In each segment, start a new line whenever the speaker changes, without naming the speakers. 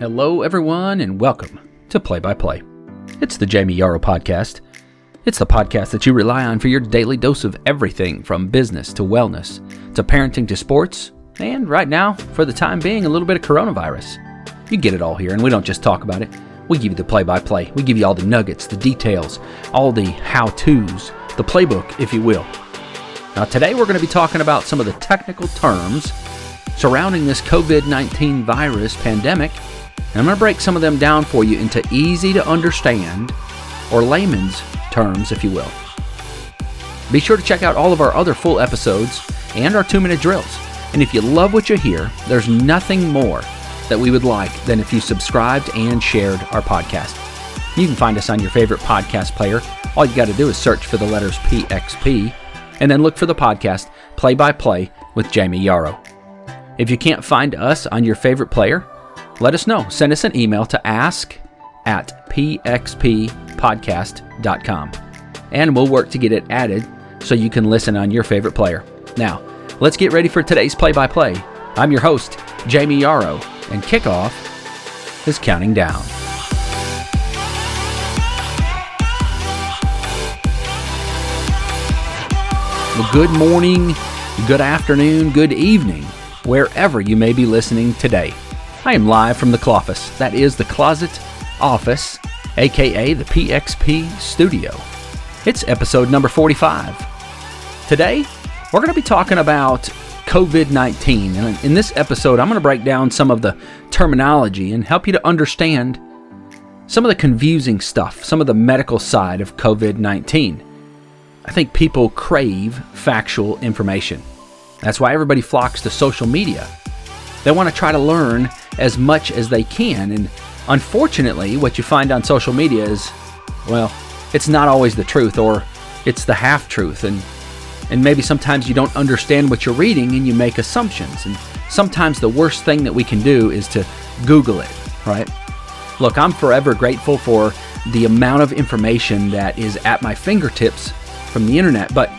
Hello, everyone, and welcome to Play by Play. It's the Jamie Yarrow podcast. It's the podcast that you rely on for your daily dose of everything from business to wellness to parenting to sports, and right now, for the time being, a little bit of coronavirus. You get it all here, and we don't just talk about it. We give you the play by play. We give you all the nuggets, the details, all the how to's, the playbook, if you will. Now, today we're going to be talking about some of the technical terms surrounding this COVID 19 virus pandemic and I'm going to break some of them down for you into easy to understand, or layman's terms, if you will. Be sure to check out all of our other full episodes and our two minute drills. And if you love what you hear, there's nothing more that we would like than if you subscribed and shared our podcast. You can find us on your favorite podcast player. All you got to do is search for the letters PXP and then look for the podcast Play by Play with Jamie Yarrow. If you can't find us on your favorite player, let us know. Send us an email to ask at pxppodcast.com and we'll work to get it added so you can listen on your favorite player. Now, let's get ready for today's play by play. I'm your host, Jamie Yarrow, and kickoff is counting down. Well, good morning, good afternoon, good evening, wherever you may be listening today. I am live from the Cloffice. That is the Closet Office, aka the PXP Studio. It's episode number 45. Today, we're going to be talking about COVID 19. And in this episode, I'm going to break down some of the terminology and help you to understand some of the confusing stuff, some of the medical side of COVID 19. I think people crave factual information. That's why everybody flocks to social media. They want to try to learn as much as they can. And unfortunately, what you find on social media is, well, it's not always the truth or it's the half truth. And, and maybe sometimes you don't understand what you're reading and you make assumptions. And sometimes the worst thing that we can do is to Google it, right? Look, I'm forever grateful for the amount of information that is at my fingertips from the internet, but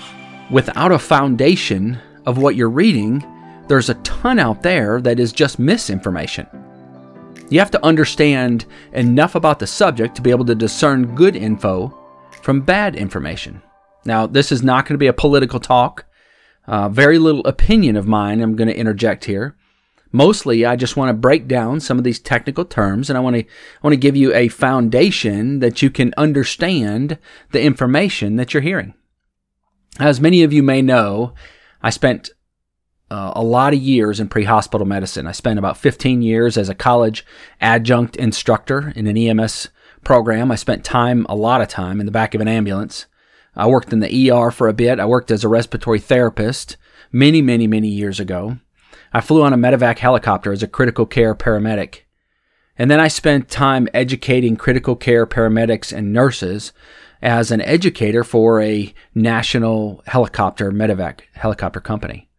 without a foundation of what you're reading, there's a ton out there that is just misinformation. You have to understand enough about the subject to be able to discern good info from bad information. Now, this is not going to be a political talk. Uh, very little opinion of mine I'm going to interject here. Mostly, I just want to break down some of these technical terms, and I want to I want to give you a foundation that you can understand the information that you're hearing. As many of you may know, I spent uh, a lot of years in pre hospital medicine. I spent about 15 years as a college adjunct instructor in an EMS program. I spent time, a lot of time, in the back of an ambulance. I worked in the ER for a bit. I worked as a respiratory therapist many, many, many years ago. I flew on a medevac helicopter as a critical care paramedic. And then I spent time educating critical care paramedics and nurses as an educator for a national helicopter medevac helicopter company.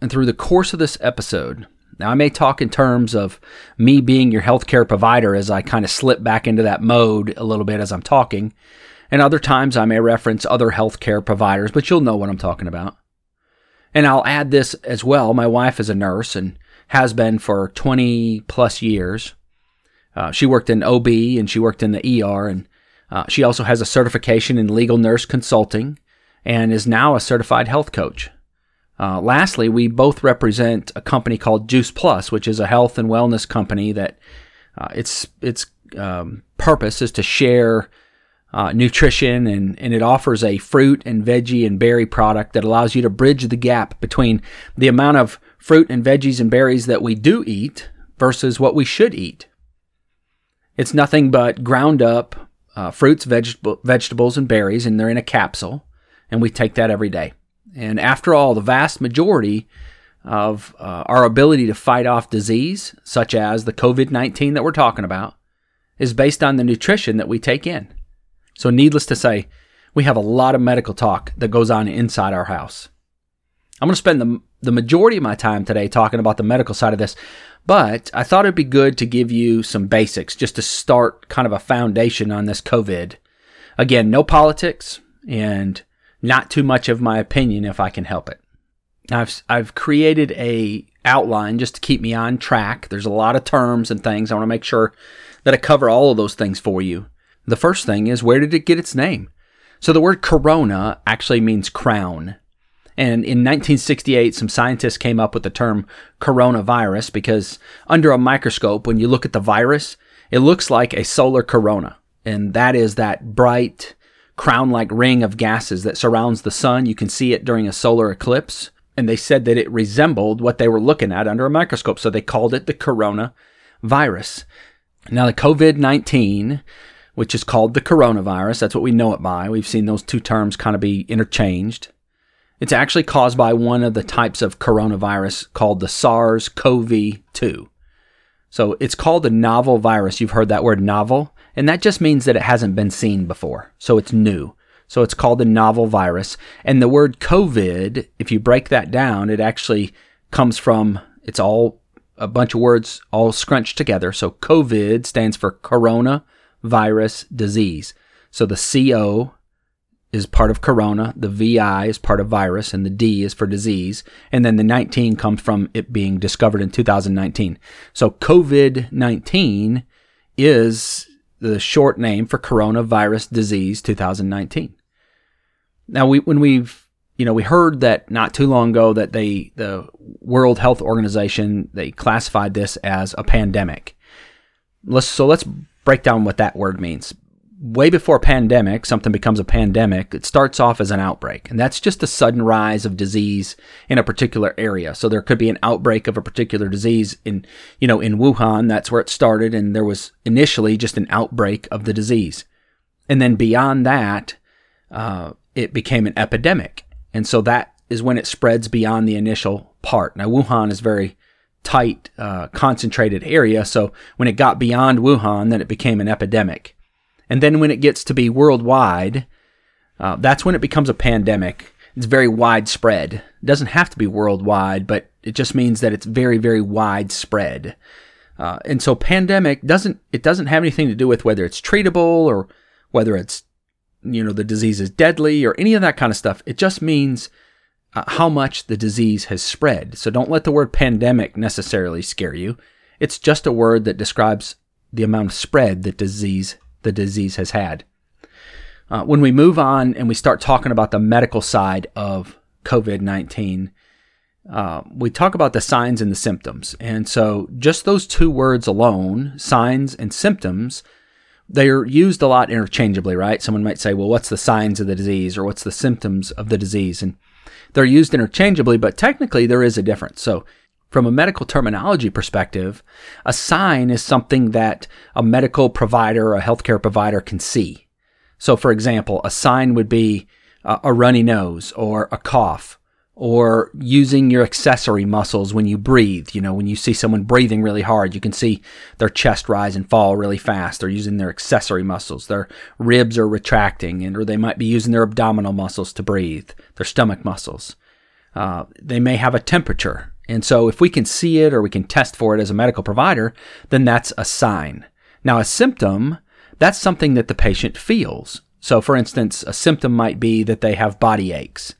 And through the course of this episode, now I may talk in terms of me being your healthcare provider as I kind of slip back into that mode a little bit as I'm talking. And other times I may reference other healthcare providers, but you'll know what I'm talking about. And I'll add this as well. My wife is a nurse and has been for 20 plus years. Uh, she worked in OB and she worked in the ER, and uh, she also has a certification in legal nurse consulting and is now a certified health coach. Uh, lastly, we both represent a company called Juice Plus, which is a health and wellness company that uh, its its um, purpose is to share uh, nutrition and, and it offers a fruit and veggie and berry product that allows you to bridge the gap between the amount of fruit and veggies and berries that we do eat versus what we should eat. It's nothing but ground up uh, fruits, veg- vegetables, and berries, and they're in a capsule, and we take that every day. And after all, the vast majority of uh, our ability to fight off disease, such as the COVID 19 that we're talking about, is based on the nutrition that we take in. So, needless to say, we have a lot of medical talk that goes on inside our house. I'm going to spend the, the majority of my time today talking about the medical side of this, but I thought it'd be good to give you some basics just to start kind of a foundation on this COVID. Again, no politics and not too much of my opinion if I can help it. I've I've created a outline just to keep me on track. There's a lot of terms and things. I want to make sure that I cover all of those things for you. The first thing is where did it get its name? So the word corona actually means crown. And in 1968, some scientists came up with the term coronavirus because under a microscope, when you look at the virus, it looks like a solar corona. And that is that bright crown like ring of gases that surrounds the sun. You can see it during a solar eclipse. And they said that it resembled what they were looking at under a microscope. So they called it the coronavirus. Now, the COVID 19 which is called the coronavirus. That's what we know it by. We've seen those two terms kind of be interchanged. It's actually caused by one of the types of coronavirus called the SARS CoV 2. So it's called a novel virus. You've heard that word novel, and that just means that it hasn't been seen before. So it's new. So it's called a novel virus. And the word COVID, if you break that down, it actually comes from, it's all a bunch of words all scrunched together. So COVID stands for corona virus disease. So the CO is part of corona, the VI is part of virus, and the D is for disease. And then the 19 comes from it being discovered in 2019. So COVID 19 is the short name for coronavirus disease 2019. Now, we, when we've you know, we heard that not too long ago that they, the World Health Organization, they classified this as a pandemic. Let's, so let's break down what that word means. Way before pandemic, something becomes a pandemic, it starts off as an outbreak. And that's just a sudden rise of disease in a particular area. So there could be an outbreak of a particular disease in, you know, in Wuhan, that's where it started. And there was initially just an outbreak of the disease. And then beyond that, uh, it became an epidemic. And so that is when it spreads beyond the initial part. Now, Wuhan is very tight, uh, concentrated area. So when it got beyond Wuhan, then it became an epidemic. And then when it gets to be worldwide, uh, that's when it becomes a pandemic. It's very widespread. It doesn't have to be worldwide, but it just means that it's very, very widespread. Uh, and so pandemic doesn't it doesn't have anything to do with whether it's treatable or whether it's you know the disease is deadly or any of that kind of stuff. It just means uh, how much the disease has spread. So don't let the word pandemic necessarily scare you. It's just a word that describes the amount of spread that disease the disease has had. Uh, when we move on and we start talking about the medical side of COVID 19, uh, we talk about the signs and the symptoms. And so, just those two words alone, signs and symptoms, they're used a lot interchangeably, right? Someone might say, well, what's the signs of the disease or what's the symptoms of the disease? And they're used interchangeably, but technically there is a difference. So, from a medical terminology perspective, a sign is something that a medical provider or a healthcare provider can see. So, for example, a sign would be a runny nose or a cough or using your accessory muscles when you breathe. You know, when you see someone breathing really hard, you can see their chest rise and fall really fast. They're using their accessory muscles. Their ribs are retracting, and or they might be using their abdominal muscles to breathe, their stomach muscles. Uh, they may have a temperature. And so, if we can see it or we can test for it as a medical provider, then that's a sign. Now, a symptom, that's something that the patient feels. So, for instance, a symptom might be that they have body aches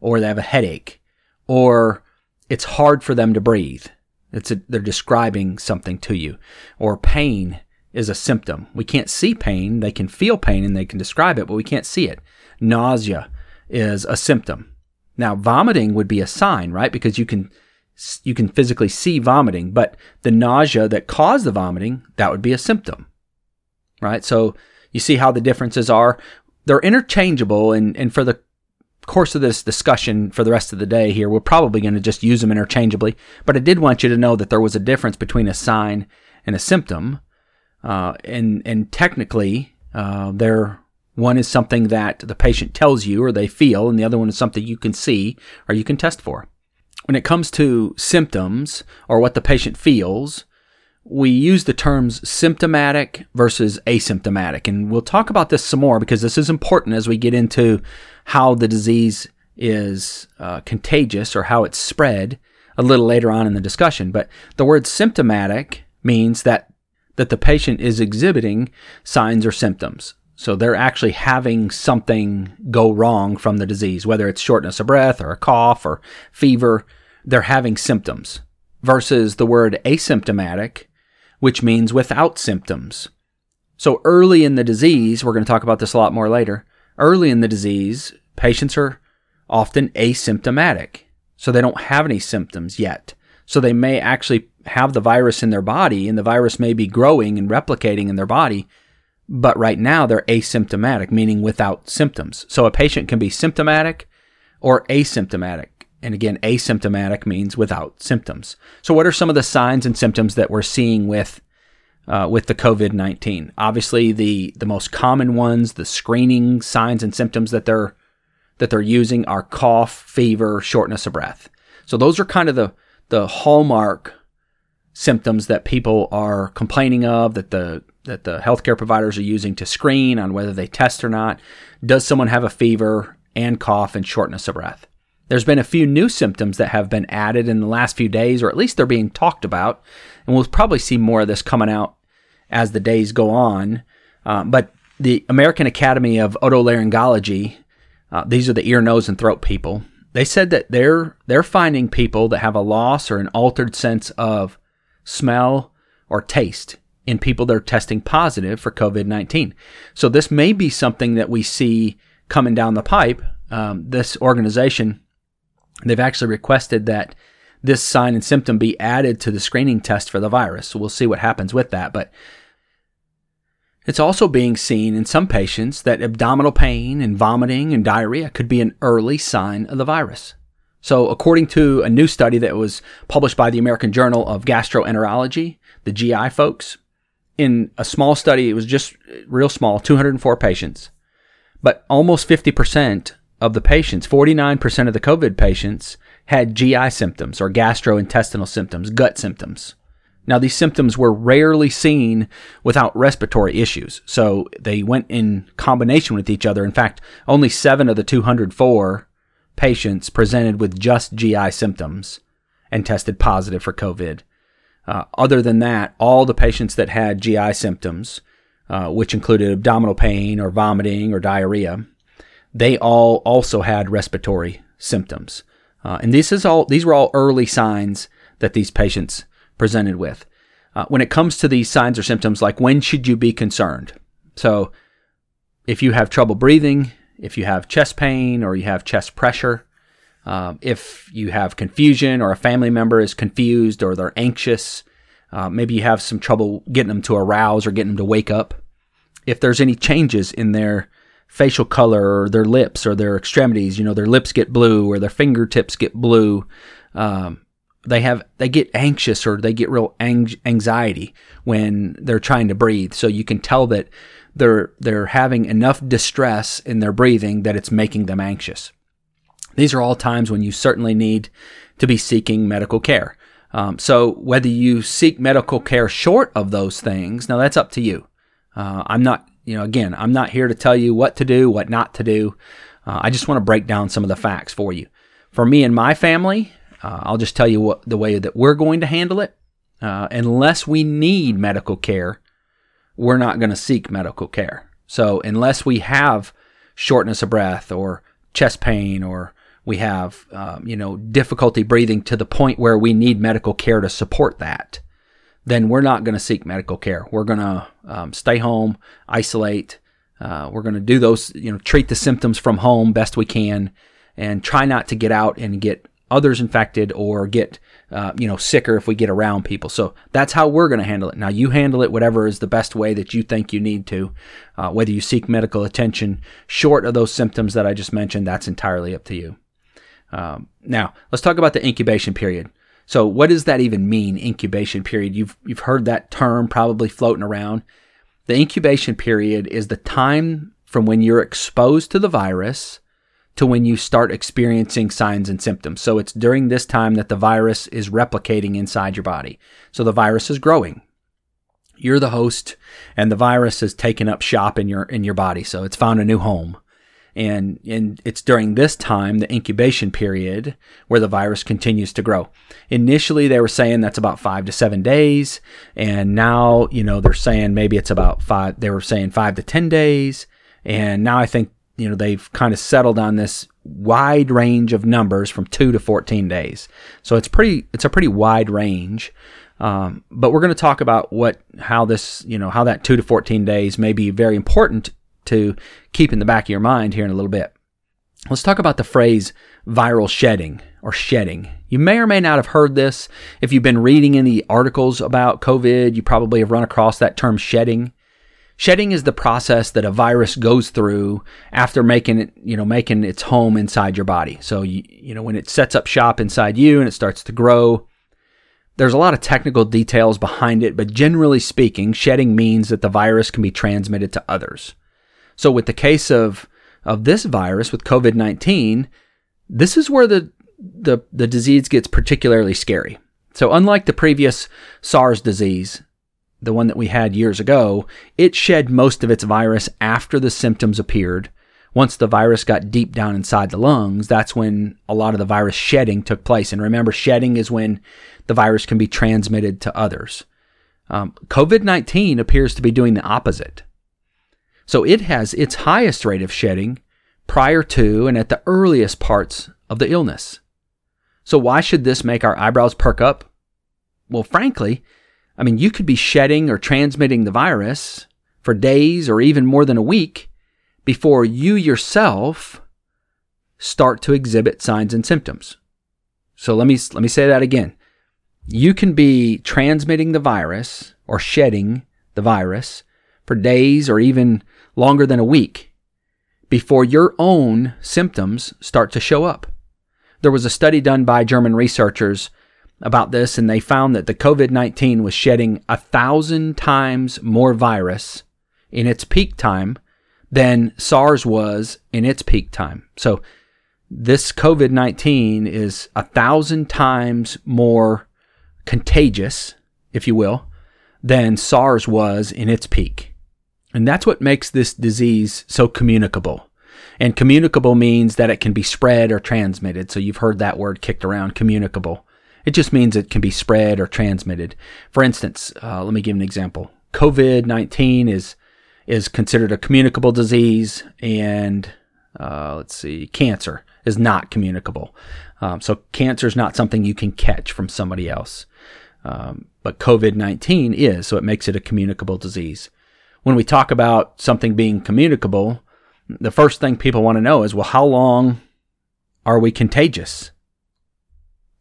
or they have a headache, or it's hard for them to breathe. It's a, they're describing something to you, or pain is a symptom. We can't see pain; they can feel pain and they can describe it, but we can't see it. Nausea is a symptom. Now, vomiting would be a sign, right? Because you can you can physically see vomiting, but the nausea that caused the vomiting, that would be a symptom. Right? So you see how the differences are. They're interchangeable and, and for the course of this discussion for the rest of the day here, we're probably going to just use them interchangeably. But I did want you to know that there was a difference between a sign and a symptom. Uh, and, and technically, uh, there, one is something that the patient tells you or they feel, and the other one is something you can see or you can test for. When it comes to symptoms or what the patient feels, we use the terms symptomatic versus asymptomatic. And we'll talk about this some more because this is important as we get into how the disease is uh, contagious or how it's spread a little later on in the discussion. But the word symptomatic means that that the patient is exhibiting signs or symptoms. So they're actually having something go wrong from the disease, whether it's shortness of breath or a cough or fever, they're having symptoms. versus the word asymptomatic, which means without symptoms. So early in the disease, we're going to talk about this a lot more later. Early in the disease, patients are often asymptomatic. So they don't have any symptoms yet. So they may actually have the virus in their body and the virus may be growing and replicating in their body. But right now they're asymptomatic, meaning without symptoms. So a patient can be symptomatic or asymptomatic. And again, asymptomatic means without symptoms. So what are some of the signs and symptoms that we're seeing with uh, with the COVID nineteen? Obviously, the the most common ones, the screening signs and symptoms that they're that they're using are cough, fever, shortness of breath. So those are kind of the the hallmark symptoms that people are complaining of that the that the healthcare providers are using to screen on whether they test or not. Does someone have a fever and cough and shortness of breath? There's been a few new symptoms that have been added in the last few days, or at least they're being talked about. And we'll probably see more of this coming out as the days go on. Uh, but the American Academy of Otolaryngology, uh, these are the ear, nose, and throat people. They said that they're they're finding people that have a loss or an altered sense of smell or taste in people that are testing positive for COVID 19. So this may be something that we see coming down the pipe. Um, this organization They've actually requested that this sign and symptom be added to the screening test for the virus. So we'll see what happens with that. But it's also being seen in some patients that abdominal pain and vomiting and diarrhea could be an early sign of the virus. So, according to a new study that was published by the American Journal of Gastroenterology, the GI folks, in a small study, it was just real small, 204 patients, but almost 50% of the patients, 49% of the COVID patients had GI symptoms or gastrointestinal symptoms, gut symptoms. Now, these symptoms were rarely seen without respiratory issues, so they went in combination with each other. In fact, only seven of the 204 patients presented with just GI symptoms and tested positive for COVID. Uh, other than that, all the patients that had GI symptoms, uh, which included abdominal pain or vomiting or diarrhea, they all also had respiratory symptoms. Uh, and this is all these were all early signs that these patients presented with. Uh, when it comes to these signs or symptoms, like when should you be concerned? So, if you have trouble breathing, if you have chest pain or you have chest pressure, uh, if you have confusion or a family member is confused or they're anxious, uh, maybe you have some trouble getting them to arouse or getting them to wake up. If there's any changes in their facial color or their lips or their extremities. You know, their lips get blue or their fingertips get blue. Um, they have they get anxious or they get real ang- anxiety when they're trying to breathe. So you can tell that they're they're having enough distress in their breathing that it's making them anxious. These are all times when you certainly need to be seeking medical care. Um, so whether you seek medical care short of those things, now that's up to you. Uh, I'm not you know, again, I'm not here to tell you what to do, what not to do. Uh, I just want to break down some of the facts for you. For me and my family, uh, I'll just tell you what the way that we're going to handle it. Uh, unless we need medical care, we're not going to seek medical care. So unless we have shortness of breath or chest pain or we have um, you know difficulty breathing to the point where we need medical care to support that, then we're not going to seek medical care. We're going to um, stay home, isolate. Uh, we're going to do those, you know, treat the symptoms from home best we can, and try not to get out and get others infected or get, uh, you know, sicker if we get around people. So that's how we're going to handle it. Now you handle it whatever is the best way that you think you need to. Uh, whether you seek medical attention short of those symptoms that I just mentioned, that's entirely up to you. Um, now let's talk about the incubation period. So what does that even mean, incubation period? You've, you've heard that term probably floating around. The incubation period is the time from when you're exposed to the virus to when you start experiencing signs and symptoms. So it's during this time that the virus is replicating inside your body. So the virus is growing. You're the host and the virus has taken up shop in your in your body. So it's found a new home and and it's during this time the incubation period where the virus continues to grow initially they were saying that's about five to seven days and now you know they're saying maybe it's about five they were saying five to ten days and now i think you know they've kind of settled on this wide range of numbers from two to 14 days. So it's pretty, it's a pretty wide range. Um, but we're going to talk about what, how this, you know, how that two to 14 days may be very important to keep in the back of your mind here in a little bit. Let's talk about the phrase viral shedding or shedding. You may or may not have heard this. If you've been reading any articles about COVID, you probably have run across that term shedding. Shedding is the process that a virus goes through after making it, you know, making its home inside your body. So, you, you know, when it sets up shop inside you and it starts to grow, there's a lot of technical details behind it, but generally speaking, shedding means that the virus can be transmitted to others. So, with the case of of this virus with COVID-19, this is where the the the disease gets particularly scary. So, unlike the previous SARS disease, the one that we had years ago, it shed most of its virus after the symptoms appeared. Once the virus got deep down inside the lungs, that's when a lot of the virus shedding took place. And remember, shedding is when the virus can be transmitted to others. Um, COVID 19 appears to be doing the opposite. So it has its highest rate of shedding prior to and at the earliest parts of the illness. So why should this make our eyebrows perk up? Well, frankly, I mean, you could be shedding or transmitting the virus for days or even more than a week before you yourself start to exhibit signs and symptoms. So let me let me say that again. You can be transmitting the virus or shedding the virus for days or even longer than a week before your own symptoms start to show up. There was a study done by German researchers about this, and they found that the COVID 19 was shedding a thousand times more virus in its peak time than SARS was in its peak time. So, this COVID 19 is a thousand times more contagious, if you will, than SARS was in its peak. And that's what makes this disease so communicable. And communicable means that it can be spread or transmitted. So you've heard that word kicked around, communicable. It just means it can be spread or transmitted. For instance, uh, let me give an example. COVID 19 is, is considered a communicable disease, and uh, let's see, cancer is not communicable. Um, so, cancer is not something you can catch from somebody else. Um, but COVID 19 is, so it makes it a communicable disease. When we talk about something being communicable, the first thing people want to know is well, how long are we contagious?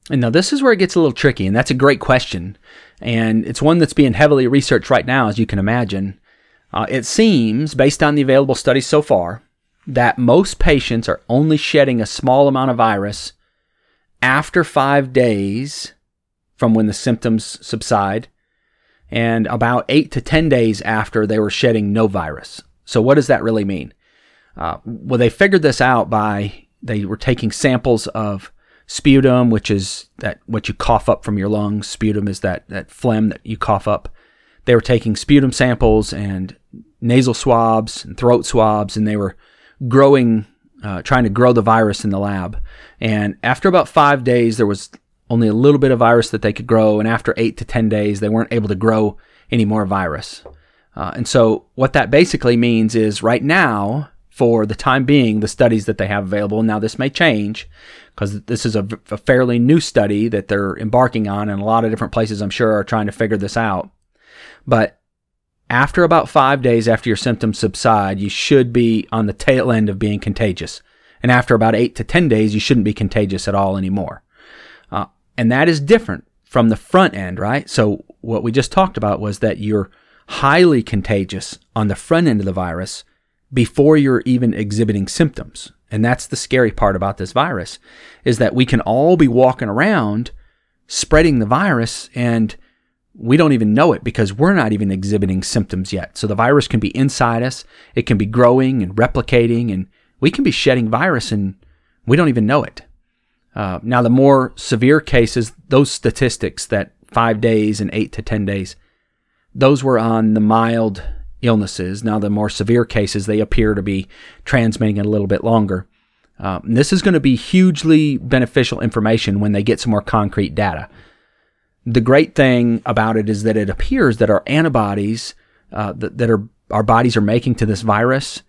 And now this is where it gets a little tricky, and that's a great question. And it's one that's being heavily researched right now, as you can imagine. Uh, it seems, based on the available studies so far, that most patients are only shedding a small amount of virus after five days from when the symptoms subside, and about eight to 10 days after they were shedding no virus. So, what does that really mean? Uh, well, they figured this out by they were taking samples of sputum, which is that what you cough up from your lungs. Sputum is that that phlegm that you cough up. They were taking sputum samples and nasal swabs and throat swabs, and they were growing, uh, trying to grow the virus in the lab. And after about five days, there was only a little bit of virus that they could grow, and after eight to ten days, they weren't able to grow any more virus. Uh, and so, what that basically means is right now, for the time being, the studies that they have available, now this may change, because this is a, a, fairly new study that they're embarking on, and a lot of different places, I'm sure, are trying to figure this out. But after about five days after your symptoms subside, you should be on the tail end of being contagious. And after about eight to 10 days, you shouldn't be contagious at all anymore. Uh, and that is different from the front end, right? So, what we just talked about was that you're highly contagious on the front end of the virus before you're even exhibiting symptoms. And that's the scary part about this virus is that we can all be walking around spreading the virus and we don't even know it because we're not even exhibiting symptoms yet. So the virus can be inside us, it can be growing and replicating, and we can be shedding virus and we don't even know it. Uh, now, the more severe cases, those statistics that five days and eight to 10 days, those were on the mild illnesses. Now, the more severe cases, they appear to be transmitting it a little bit longer. Um, this is going to be hugely beneficial information when they get some more concrete data. The great thing about it is that it appears that our antibodies uh, that, that are, our bodies are making to this virus,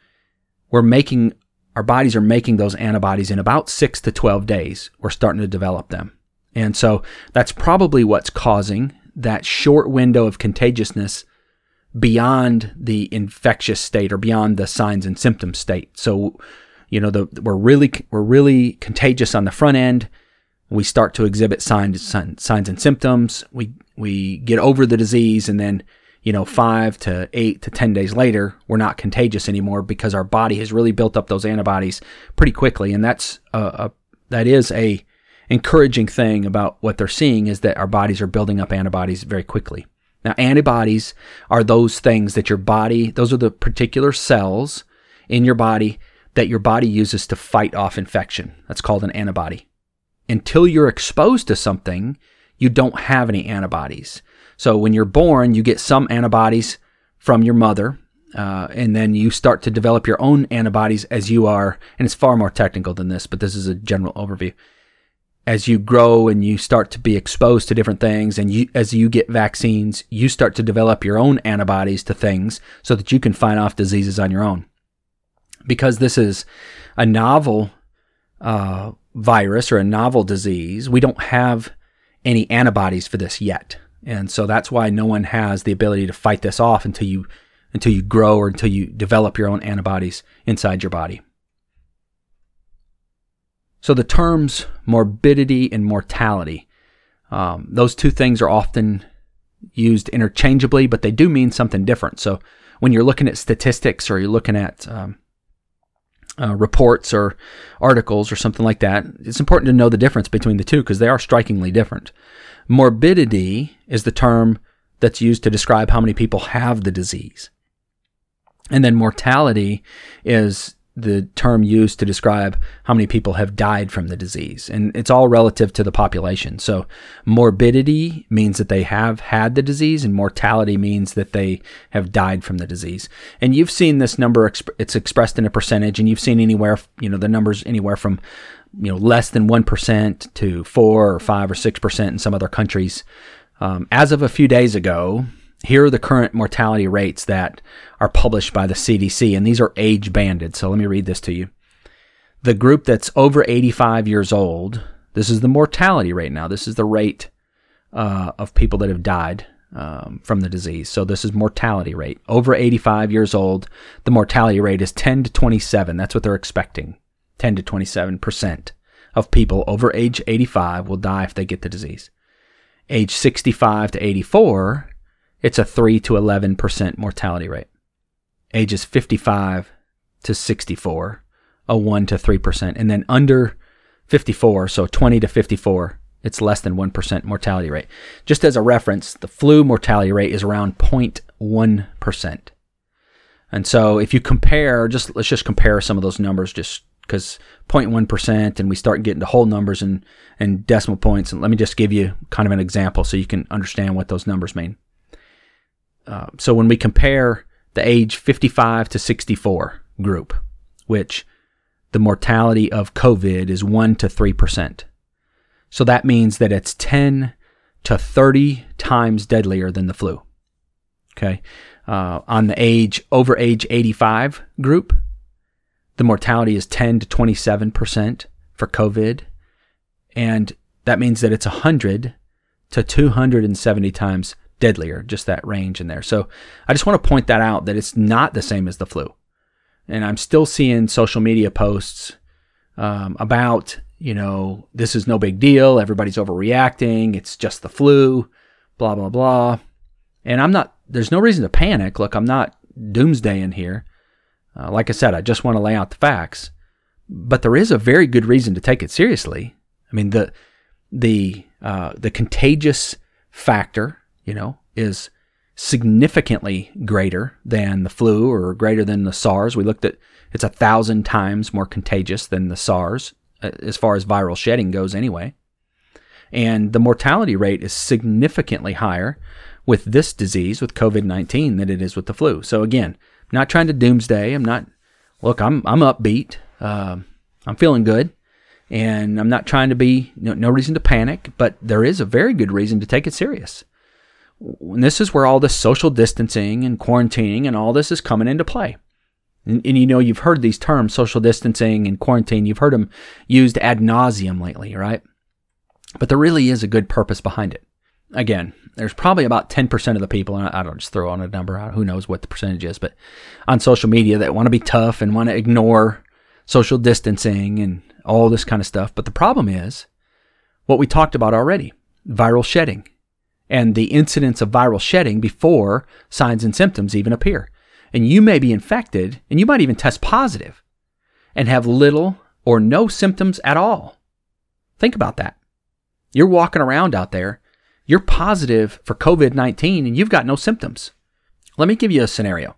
we're making our bodies are making those antibodies in about six to 12 days. We're starting to develop them. And so that's probably what's causing that short window of contagiousness beyond the infectious state or beyond the signs and symptoms state. So, you know, the, we're really we're really contagious on the front end. We start to exhibit signs signs and symptoms. We we get over the disease, and then you know five to eight to ten days later, we're not contagious anymore because our body has really built up those antibodies pretty quickly, and that's a, a that is a encouraging thing about what they're seeing is that our bodies are building up antibodies very quickly. Now, antibodies are those things that your body, those are the particular cells in your body that your body uses to fight off infection. That's called an antibody. Until you're exposed to something, you don't have any antibodies. So when you're born, you get some antibodies from your mother, uh, and then you start to develop your own antibodies as you are, and it's far more technical than this, but this is a general overview. As you grow and you start to be exposed to different things and you as you get vaccines you start to develop your own antibodies to things so that you can fight off diseases on your own. Because this is a novel uh, virus or a novel disease we don't have any antibodies for this yet and so that's why no one has the ability to fight this off until you until you grow or until you develop your own antibodies inside your body so the terms morbidity and mortality, um, those two things are often used interchangeably, but they do mean something different. So when you're looking at statistics or you're looking at um, uh, reports or articles or something like that, it's important to know the difference between the two because they are strikingly different. Morbidity is the term that's used to describe how many people have the disease. And then mortality is the term used to describe how many people have died from the disease. And it's all relative to the population. So morbidity means that they have had the disease and mortality means that they have died from the disease. And you've seen this number, it's expressed in a percentage and you've seen anywhere, you know, the numbers anywhere from, you know, less than 1% to 4 or 5 or 6% in some other countries. Um, as of a few days ago, here are the current mortality rates that are published by the CDC, and these are age banded. So let me read this to you. The group that's over 85 years old, this is the mortality rate now. This is the rate uh, of people that have died um, from the disease. So this is mortality rate. Over 85 years old, the mortality rate is 10 to 27. That's what they're expecting. 10 to 27% of people over age 85 will die if they get the disease. Age 65 to 84, it's a 3 to 11% mortality rate. Ages 55 to 64, a 1 to 3%. And then under 54, so 20 to 54, it's less than 1% mortality rate. Just as a reference, the flu mortality rate is around 0.1%. And so if you compare, just let's just compare some of those numbers just because 0.1% and we start getting to whole numbers and, and decimal points. And let me just give you kind of an example so you can understand what those numbers mean. Uh, so when we compare the age 55 to 64 group, which the mortality of COVID is 1 to 3%. So that means that it's 10 to 30 times deadlier than the flu. Okay. Uh, on the age over age 85 group, the mortality is 10 to 27% for COVID. And that means that it's 100 to 270 times deadlier, just that range in there. So I just want to point that out that it's not the same as the flu. And I'm still seeing social media posts um, about, you know, this is no big deal. Everybody's overreacting. It's just the flu, blah, blah, blah. And I'm not, there's no reason to panic. Look, I'm not doomsday in here. Uh, like I said, I just want to lay out the facts. But there is a very good reason to take it seriously. I mean, the, the, uh, the contagious factor you know, is significantly greater than the flu or greater than the SARS. We looked at it's a thousand times more contagious than the SARS uh, as far as viral shedding goes, anyway. And the mortality rate is significantly higher with this disease, with COVID 19, than it is with the flu. So, again, not trying to doomsday. I'm not, look, I'm, I'm upbeat. Uh, I'm feeling good. And I'm not trying to be, no, no reason to panic, but there is a very good reason to take it serious and this is where all this social distancing and quarantining and all this is coming into play. And, and, you know, you've heard these terms, social distancing and quarantine, you've heard them used ad nauseum lately, right? But there really is a good purpose behind it. Again, there's probably about 10% of the people, and I don't just throw on a number who knows what the percentage is, but on social media that want to be tough and want to ignore social distancing and all this kind of stuff. But the problem is what we talked about already viral shedding and the incidence of viral shedding before signs and symptoms even appear. And you may be infected and you might even test positive and have little or no symptoms at all. Think about that. You're walking around out there, you're positive for COVID 19 and you've got no symptoms. Let me give you a scenario.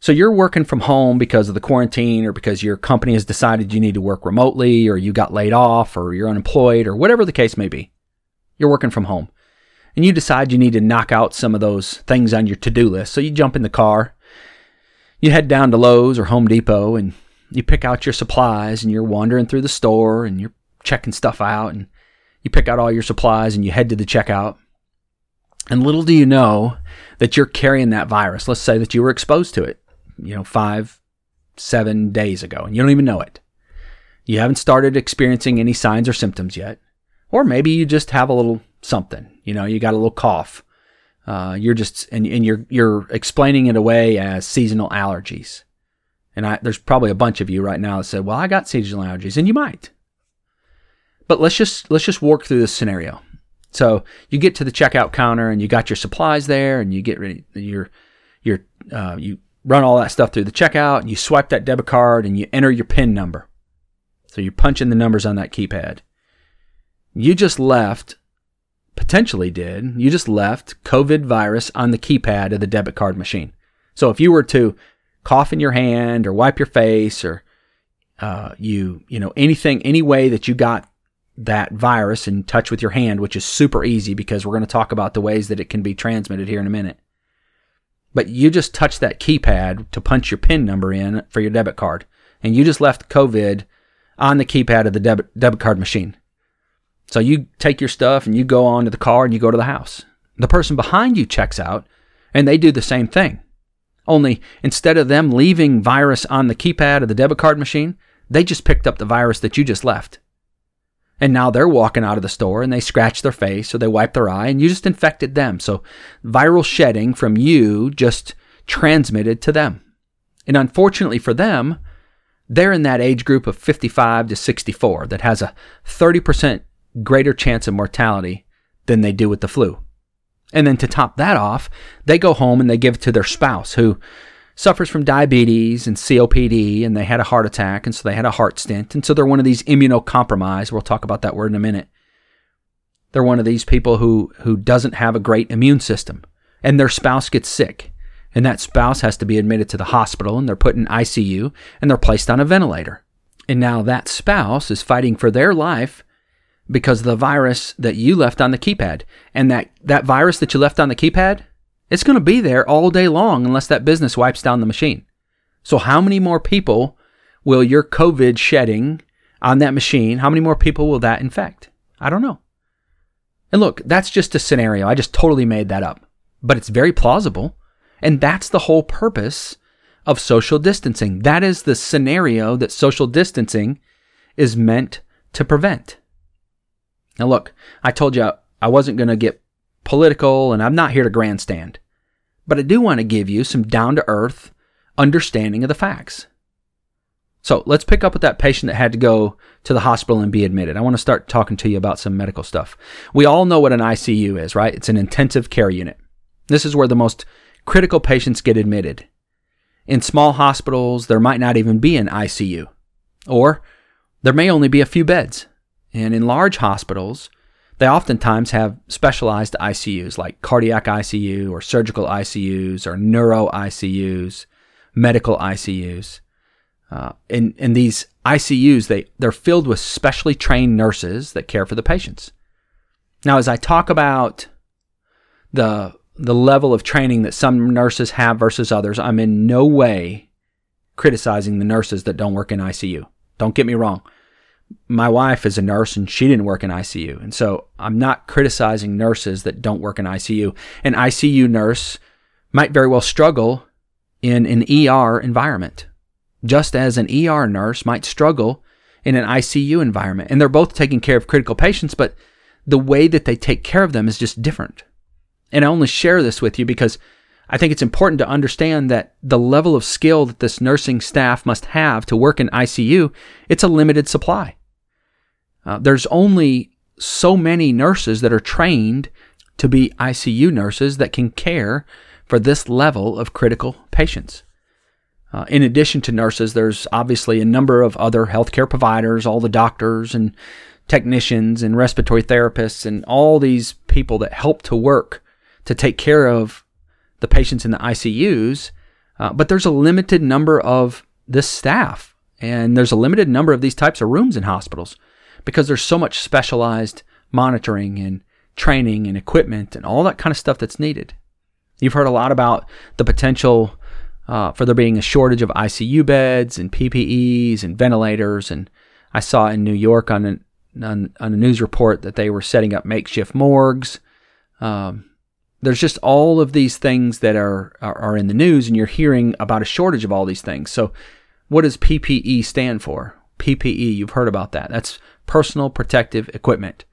So you're working from home because of the quarantine or because your company has decided you need to work remotely or you got laid off or you're unemployed or whatever the case may be. You're working from home and you decide you need to knock out some of those things on your to-do list. So you jump in the car, you head down to Lowe's or Home Depot and you pick out your supplies and you're wandering through the store and you're checking stuff out and you pick out all your supplies and you head to the checkout. And little do you know that you're carrying that virus. Let's say that you were exposed to it you know, five, seven days ago, and you don't even know it. You haven't started experiencing any signs or symptoms yet. Or maybe you just have a little something, you know, you got a little cough. Uh, you're just, and, and you're, you're explaining it away as seasonal allergies. And I, there's probably a bunch of you right now that said, well, I got seasonal allergies, and you might. But let's just, let's just work through this scenario. So you get to the checkout counter and you got your supplies there and you get ready, you're, you're, uh, you run all that stuff through the checkout and you swipe that debit card and you enter your PIN number. So you punch in the numbers on that keypad. You just left, potentially did, you just left COVID virus on the keypad of the debit card machine. So if you were to cough in your hand or wipe your face or uh, you, you know, anything, any way that you got that virus in touch with your hand, which is super easy because we're going to talk about the ways that it can be transmitted here in a minute. But you just touched that keypad to punch your PIN number in for your debit card. And you just left COVID on the keypad of the debit, debit card machine. So you take your stuff and you go on to the car and you go to the house. The person behind you checks out and they do the same thing. Only instead of them leaving virus on the keypad of the debit card machine, they just picked up the virus that you just left. And now they're walking out of the store and they scratch their face or they wipe their eye and you just infected them. So viral shedding from you just transmitted to them. And unfortunately for them, they're in that age group of 55 to 64 that has a 30% greater chance of mortality than they do with the flu. And then to top that off, they go home and they give it to their spouse who suffers from diabetes and COPD, and they had a heart attack, and so they had a heart stent. And so they're one of these immunocompromised. We'll talk about that word in a minute. They're one of these people who, who doesn't have a great immune system, and their spouse gets sick. And that spouse has to be admitted to the hospital, and they're put in ICU, and they're placed on a ventilator. And now that spouse is fighting for their life because of the virus that you left on the keypad. And that, that virus that you left on the keypad, it's going to be there all day long unless that business wipes down the machine. So, how many more people will your COVID shedding on that machine, how many more people will that infect? I don't know. And look, that's just a scenario. I just totally made that up. But it's very plausible. And that's the whole purpose of social distancing. That is the scenario that social distancing is meant to prevent. Now, look, I told you I wasn't going to get political and I'm not here to grandstand but I do want to give you some down to earth understanding of the facts. So let's pick up with that patient that had to go to the hospital and be admitted. I want to start talking to you about some medical stuff. We all know what an ICU is, right? It's an intensive care unit. This is where the most critical patients get admitted. In small hospitals, there might not even be an ICU, or there may only be a few beds. And in large hospitals, they oftentimes have specialized ICUs like cardiac ICU or surgical ICUs or neuro ICUs, medical ICUs. Uh, in, in these ICUs, they, they're filled with specially trained nurses that care for the patients. Now, as I talk about the, the level of training that some nurses have versus others, I'm in no way criticizing the nurses that don't work in ICU. Don't get me wrong my wife is a nurse and she didn't work in ICU. And so I'm not criticizing nurses that don't work in ICU. An ICU nurse might very well struggle in an ER environment, just as an ER nurse might struggle in an ICU environment. And they're both taking care of critical patients, but the way that they take care of them is just different. And I only share this with you because I think it's important to understand that the level of skill that this nursing staff must have to work in ICU, it's a limited supply. Uh, there's only so many nurses that are trained to be ICU nurses that can care for this level of critical patients. Uh, in addition to nurses, there's obviously a number of other healthcare providers, all the doctors and technicians and respiratory therapists, and all these people that help to work to take care of the patients in the ICUs. Uh, but there's a limited number of this staff, and there's a limited number of these types of rooms in hospitals because there's so much specialized monitoring and training and equipment and all that kind of stuff that's needed. You've heard a lot about the potential uh, for there being a shortage of ICU beds and PPEs and ventilators. And I saw in New York on, an, on, on a news report that they were setting up makeshift morgues. Um, there's just all of these things that are, are, are in the news, and you're hearing about a shortage of all these things. So, what does PPE stand for? PPE, you've heard about that. That's personal protective equipment.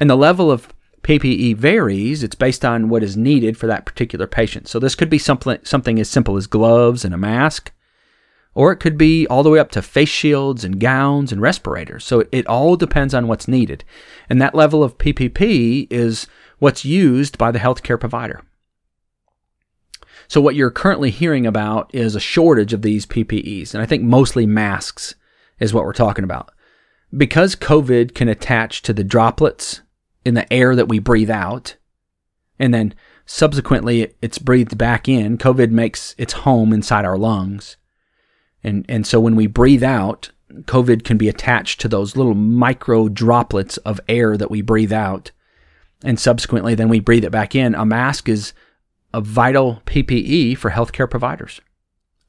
And the level of PPE varies. It's based on what is needed for that particular patient. So this could be something, something as simple as gloves and a mask, or it could be all the way up to face shields and gowns and respirators. So it, it all depends on what's needed. And that level of PPE is what's used by the healthcare provider. So what you're currently hearing about is a shortage of these PPEs, and I think mostly masks is what we're talking about. Because COVID can attach to the droplets in the air that we breathe out, and then subsequently it's breathed back in, COVID makes its home inside our lungs. And, and so when we breathe out, COVID can be attached to those little micro droplets of air that we breathe out. And subsequently, then we breathe it back in. A mask is a vital PPE for healthcare providers.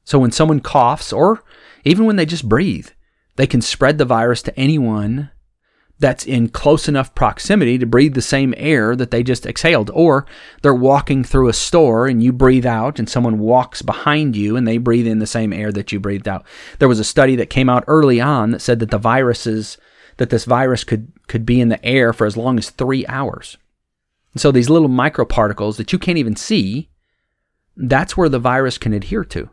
So when someone coughs, or even when they just breathe, they can spread the virus to anyone that's in close enough proximity to breathe the same air that they just exhaled. Or they're walking through a store and you breathe out, and someone walks behind you and they breathe in the same air that you breathed out. There was a study that came out early on that said that the viruses, that this virus could, could be in the air for as long as three hours. And so these little microparticles that you can't even see, that's where the virus can adhere to.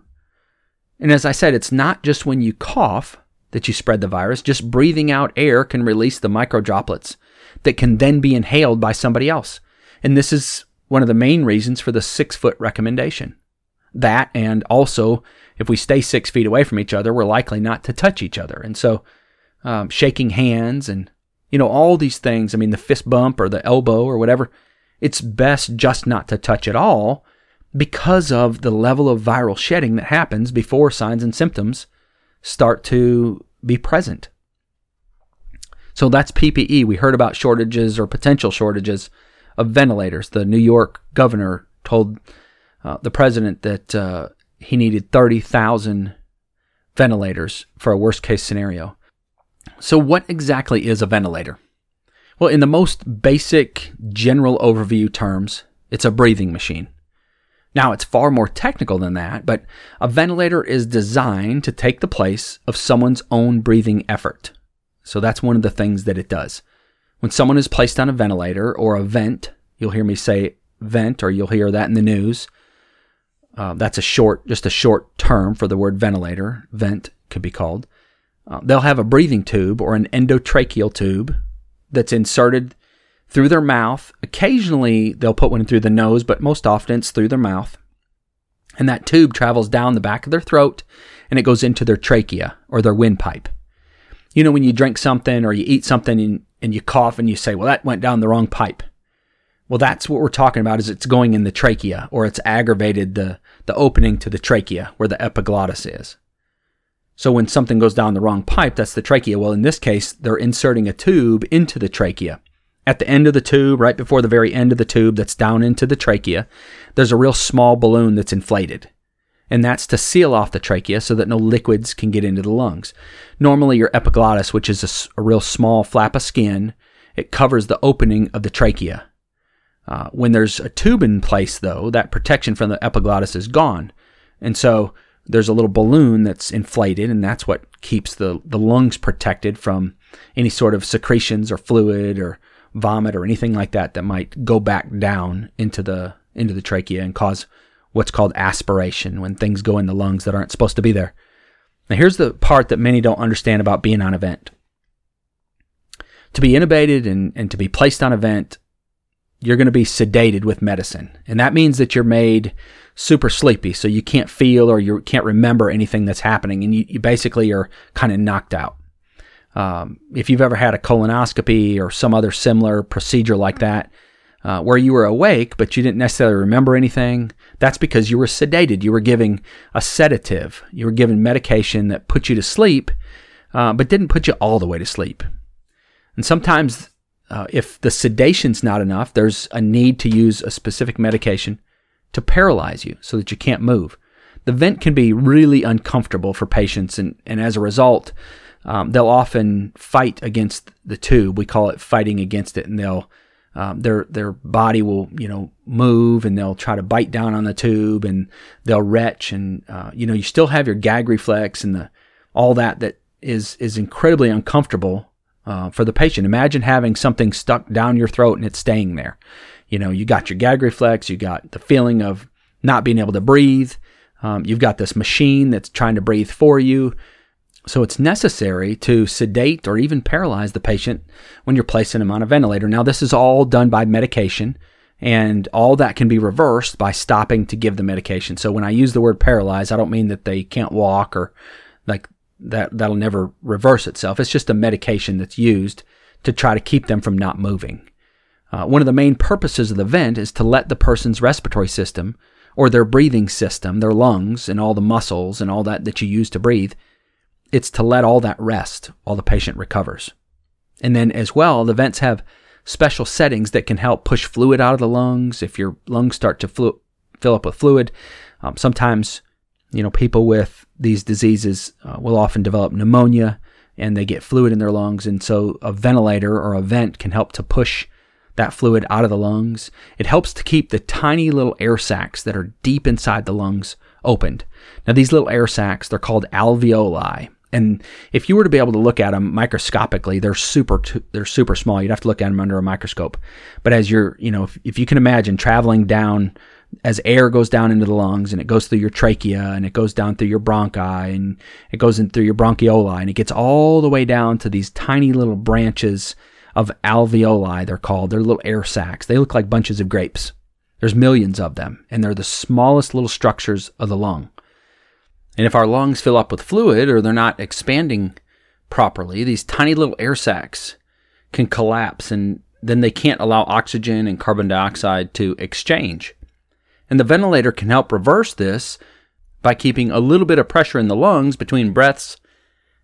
And as I said, it's not just when you cough that you spread the virus. Just breathing out air can release the micro droplets that can then be inhaled by somebody else. And this is one of the main reasons for the six foot recommendation. That, and also, if we stay six feet away from each other, we're likely not to touch each other. And so, um, shaking hands and, you know, all these things, I mean, the fist bump or the elbow or whatever, it's best just not to touch at all because of the level of viral shedding that happens before signs and symptoms start to be present. So that's PPE. We heard about shortages or potential shortages of ventilators. The New York governor told uh, the president that uh, he needed 30,000 ventilators for a worst case scenario. So, what exactly is a ventilator? Well, in the most basic general overview terms, it's a breathing machine. Now, it's far more technical than that, but a ventilator is designed to take the place of someone's own breathing effort. So that's one of the things that it does. When someone is placed on a ventilator or a vent, you'll hear me say vent or you'll hear that in the news. Uh, that's a short, just a short term for the word ventilator. Vent could be called. Uh, they'll have a breathing tube or an endotracheal tube that's inserted through their mouth. Occasionally, they'll put one through the nose, but most often it's through their mouth. And that tube travels down the back of their throat and it goes into their trachea or their windpipe. You know, when you drink something or you eat something and, and you cough and you say, well, that went down the wrong pipe. Well, that's what we're talking about is it's going in the trachea or it's aggravated the, the opening to the trachea where the epiglottis is. So when something goes down the wrong pipe, that's the trachea. Well, in this case, they're inserting a tube into the trachea at the end of the tube, right before the very end of the tube that's down into the trachea, there's a real small balloon that's inflated. And that's to seal off the trachea so that no liquids can get into the lungs. Normally, your epiglottis, which is a, a real small flap of skin, it covers the opening of the trachea. Uh, when there's a tube in place, though, that protection from the epiglottis is gone. And so there's a little balloon that's inflated, and that's what keeps the, the lungs protected from any sort of secretions or fluid or vomit or anything like that that might go back down into the into the trachea and cause what's called aspiration when things go in the lungs that aren't supposed to be there. Now here's the part that many don't understand about being on a vent. To be intubated and, and to be placed on a vent, you're going to be sedated with medicine. And that means that you're made super sleepy, so you can't feel or you can't remember anything that's happening, and you, you basically are kind of knocked out. Um, if you've ever had a colonoscopy or some other similar procedure like that, uh, where you were awake but you didn't necessarily remember anything, that's because you were sedated. You were giving a sedative. You were given medication that put you to sleep, uh, but didn't put you all the way to sleep. And sometimes, uh, if the sedation's not enough, there's a need to use a specific medication to paralyze you so that you can't move. The vent can be really uncomfortable for patients, and, and as a result, um, they'll often fight against the tube. We call it fighting against it, and they'll um, their their body will you know move and they'll try to bite down on the tube and they'll retch and uh, you know you still have your gag reflex and the all that that is is incredibly uncomfortable uh, for the patient. Imagine having something stuck down your throat and it's staying there. You know you got your gag reflex, you got the feeling of not being able to breathe. Um, you've got this machine that's trying to breathe for you. So it's necessary to sedate or even paralyze the patient when you're placing them on a ventilator. Now, this is all done by medication, and all that can be reversed by stopping to give the medication. So when I use the word paralyze, I don't mean that they can't walk or like that that'll never reverse itself. It's just a medication that's used to try to keep them from not moving. Uh, one of the main purposes of the vent is to let the person's respiratory system or their breathing system, their lungs and all the muscles and all that that you use to breathe, it's to let all that rest while the patient recovers. And then, as well, the vents have special settings that can help push fluid out of the lungs. If your lungs start to flu- fill up with fluid, um, sometimes, you know, people with these diseases uh, will often develop pneumonia and they get fluid in their lungs. And so, a ventilator or a vent can help to push that fluid out of the lungs. It helps to keep the tiny little air sacs that are deep inside the lungs opened. Now, these little air sacs, they're called alveoli. And if you were to be able to look at them microscopically, they're super they're super small. You'd have to look at them under a microscope. But as you're, you know, if, if you can imagine traveling down as air goes down into the lungs and it goes through your trachea and it goes down through your bronchi and it goes in through your bronchioli and it gets all the way down to these tiny little branches of alveoli, they're called. They're little air sacs. They look like bunches of grapes. There's millions of them, and they're the smallest little structures of the lung. And if our lungs fill up with fluid or they're not expanding properly, these tiny little air sacs can collapse and then they can't allow oxygen and carbon dioxide to exchange. And the ventilator can help reverse this by keeping a little bit of pressure in the lungs between breaths,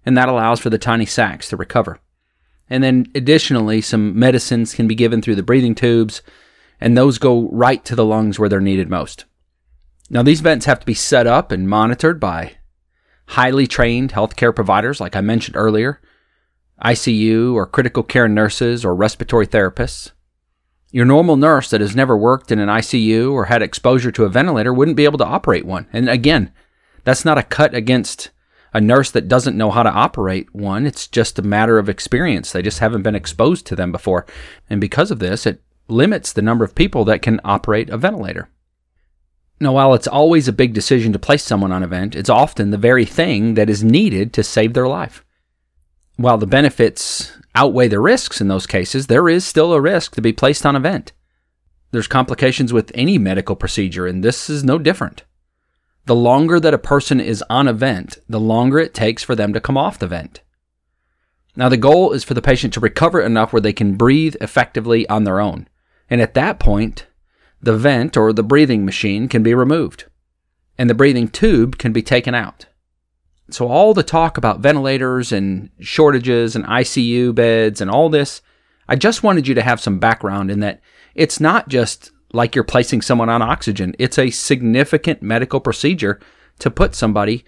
and that allows for the tiny sacs to recover. And then additionally, some medicines can be given through the breathing tubes, and those go right to the lungs where they're needed most. Now, these vents have to be set up and monitored by highly trained healthcare providers, like I mentioned earlier, ICU or critical care nurses or respiratory therapists. Your normal nurse that has never worked in an ICU or had exposure to a ventilator wouldn't be able to operate one. And again, that's not a cut against a nurse that doesn't know how to operate one. It's just a matter of experience. They just haven't been exposed to them before. And because of this, it limits the number of people that can operate a ventilator. Now, while it's always a big decision to place someone on a vent, it's often the very thing that is needed to save their life. While the benefits outweigh the risks in those cases, there is still a risk to be placed on a vent. There's complications with any medical procedure, and this is no different. The longer that a person is on a vent, the longer it takes for them to come off the vent. Now, the goal is for the patient to recover enough where they can breathe effectively on their own. And at that point, the vent or the breathing machine can be removed, and the breathing tube can be taken out. So, all the talk about ventilators and shortages and ICU beds and all this, I just wanted you to have some background in that it's not just like you're placing someone on oxygen, it's a significant medical procedure to put somebody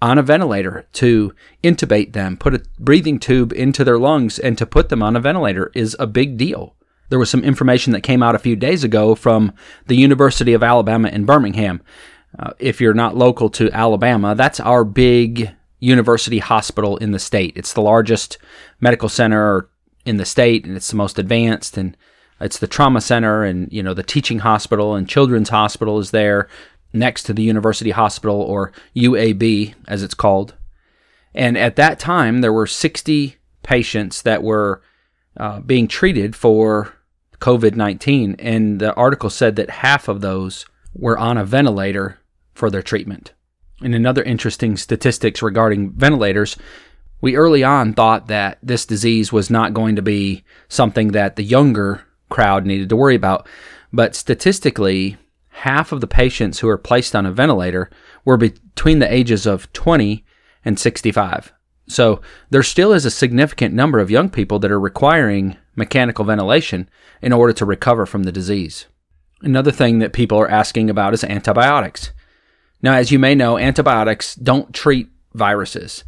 on a ventilator, to intubate them, put a breathing tube into their lungs, and to put them on a ventilator is a big deal there was some information that came out a few days ago from the University of Alabama in Birmingham. Uh, if you're not local to Alabama, that's our big university hospital in the state. It's the largest medical center in the state, and it's the most advanced, and it's the trauma center, and you know the teaching hospital and children's hospital is there next to the university hospital or UAB as it's called. And at that time, there were 60 patients that were uh, being treated for COVID 19. And the article said that half of those were on a ventilator for their treatment. And another interesting statistics regarding ventilators, we early on thought that this disease was not going to be something that the younger crowd needed to worry about. But statistically, half of the patients who were placed on a ventilator were between the ages of 20 and 65. So there still is a significant number of young people that are requiring mechanical ventilation in order to recover from the disease. Another thing that people are asking about is antibiotics. Now, as you may know, antibiotics don't treat viruses.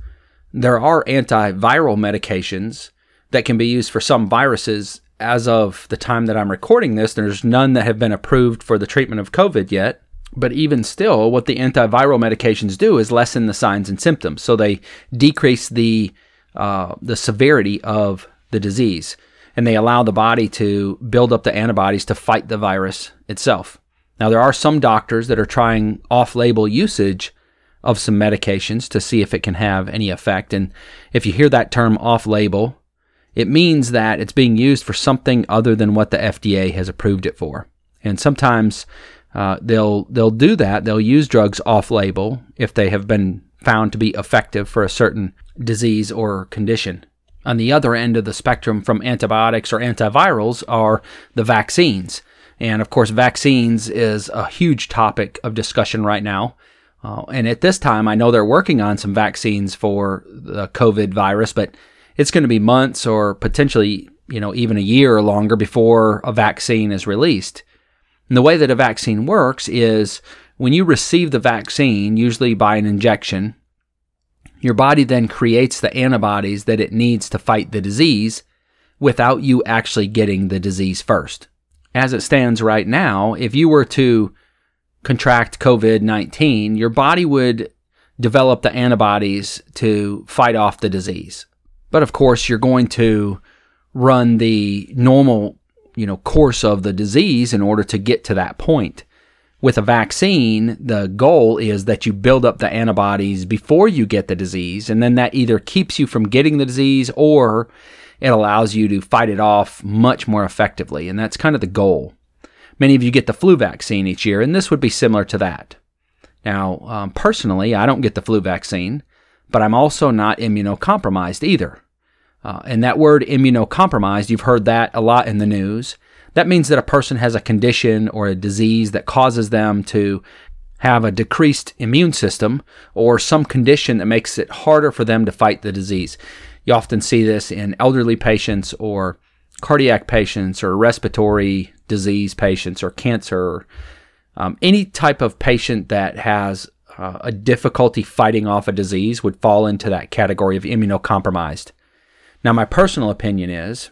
There are antiviral medications that can be used for some viruses. As of the time that I'm recording this, there's none that have been approved for the treatment of COVID yet. But even still, what the antiviral medications do is lessen the signs and symptoms. So they decrease the uh, the severity of the disease, and they allow the body to build up the antibodies to fight the virus itself. Now, there are some doctors that are trying off-label usage of some medications to see if it can have any effect. And if you hear that term off-label, it means that it's being used for something other than what the FDA has approved it for. And sometimes uh, they'll they'll do that. They'll use drugs off-label if they have been found to be effective for a certain disease or condition. On the other end of the spectrum from antibiotics or antivirals are the vaccines. And of course, vaccines is a huge topic of discussion right now. Uh, and at this time, I know they're working on some vaccines for the COVID virus, but it's going to be months or potentially, you know, even a year or longer before a vaccine is released. And the way that a vaccine works is when you receive the vaccine, usually by an injection, your body then creates the antibodies that it needs to fight the disease without you actually getting the disease first. As it stands right now, if you were to contract COVID 19, your body would develop the antibodies to fight off the disease. But of course, you're going to run the normal you know course of the disease in order to get to that point. With a vaccine, the goal is that you build up the antibodies before you get the disease, and then that either keeps you from getting the disease or it allows you to fight it off much more effectively. And that's kind of the goal. Many of you get the flu vaccine each year, and this would be similar to that. Now, um, personally, I don't get the flu vaccine, but I'm also not immunocompromised either. Uh, and that word immunocompromised, you've heard that a lot in the news. That means that a person has a condition or a disease that causes them to have a decreased immune system or some condition that makes it harder for them to fight the disease. You often see this in elderly patients or cardiac patients or respiratory disease patients or cancer. Um, any type of patient that has uh, a difficulty fighting off a disease would fall into that category of immunocompromised. Now, my personal opinion is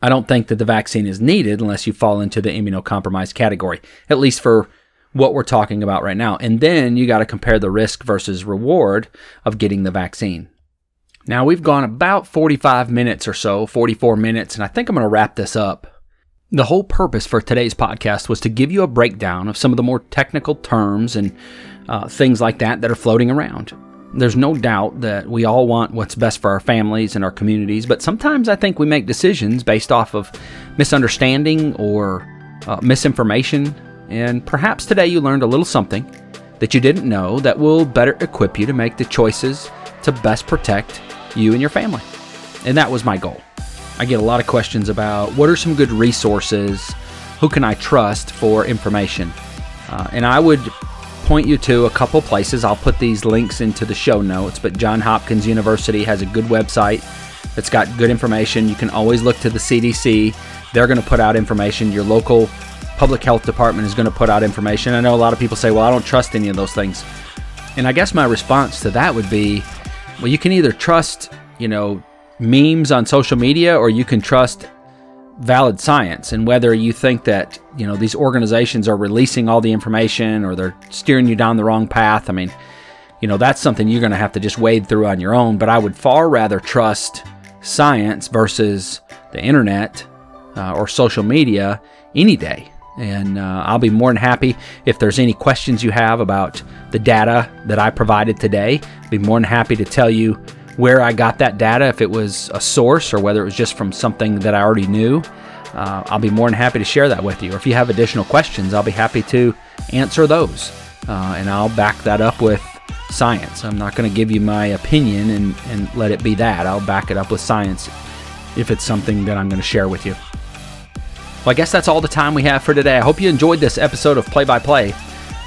I don't think that the vaccine is needed unless you fall into the immunocompromised category, at least for what we're talking about right now. And then you got to compare the risk versus reward of getting the vaccine. Now, we've gone about 45 minutes or so, 44 minutes, and I think I'm going to wrap this up. The whole purpose for today's podcast was to give you a breakdown of some of the more technical terms and uh, things like that that are floating around. There's no doubt that we all want what's best for our families and our communities, but sometimes I think we make decisions based off of misunderstanding or uh, misinformation. And perhaps today you learned a little something that you didn't know that will better equip you to make the choices to best protect you and your family. And that was my goal. I get a lot of questions about what are some good resources, who can I trust for information. Uh, and I would point you to a couple places. I'll put these links into the show notes, but Johns Hopkins University has a good website that's got good information. You can always look to the CDC. They're going to put out information. Your local public health department is going to put out information. I know a lot of people say, well, I don't trust any of those things. And I guess my response to that would be, well, you can either trust, you know, memes on social media or you can trust valid science and whether you think that you know these organizations are releasing all the information or they're steering you down the wrong path i mean you know that's something you're going to have to just wade through on your own but i would far rather trust science versus the internet uh, or social media any day and uh, I'll be more than happy if there's any questions you have about the data that I provided today. Be more than happy to tell you where I got that data, if it was a source or whether it was just from something that I already knew. Uh, I'll be more than happy to share that with you. Or if you have additional questions, I'll be happy to answer those. Uh, and I'll back that up with science. I'm not going to give you my opinion and, and let it be that. I'll back it up with science if it's something that I'm going to share with you. Well, I guess that's all the time we have for today. I hope you enjoyed this episode of Play by Play.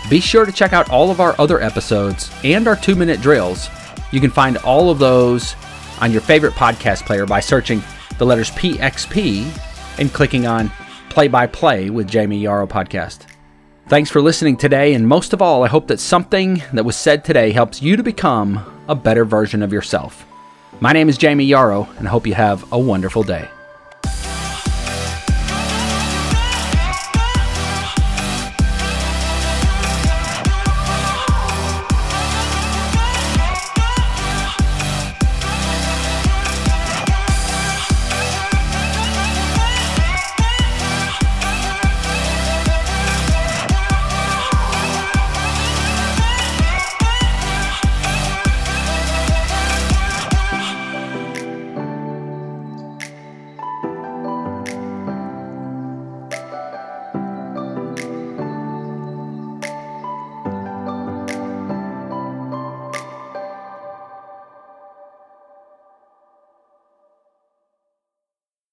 Be sure to check out all of our other episodes and our two minute drills you can find all of those on your favorite podcast player by searching the letters PXP and clicking on Play by Play with Jamie Yarrow Podcast. Thanks for listening today, and most of all, I hope that something that was said today helps you to become a better version of yourself. My name is Jamie Yarrow, and I hope you have a wonderful day.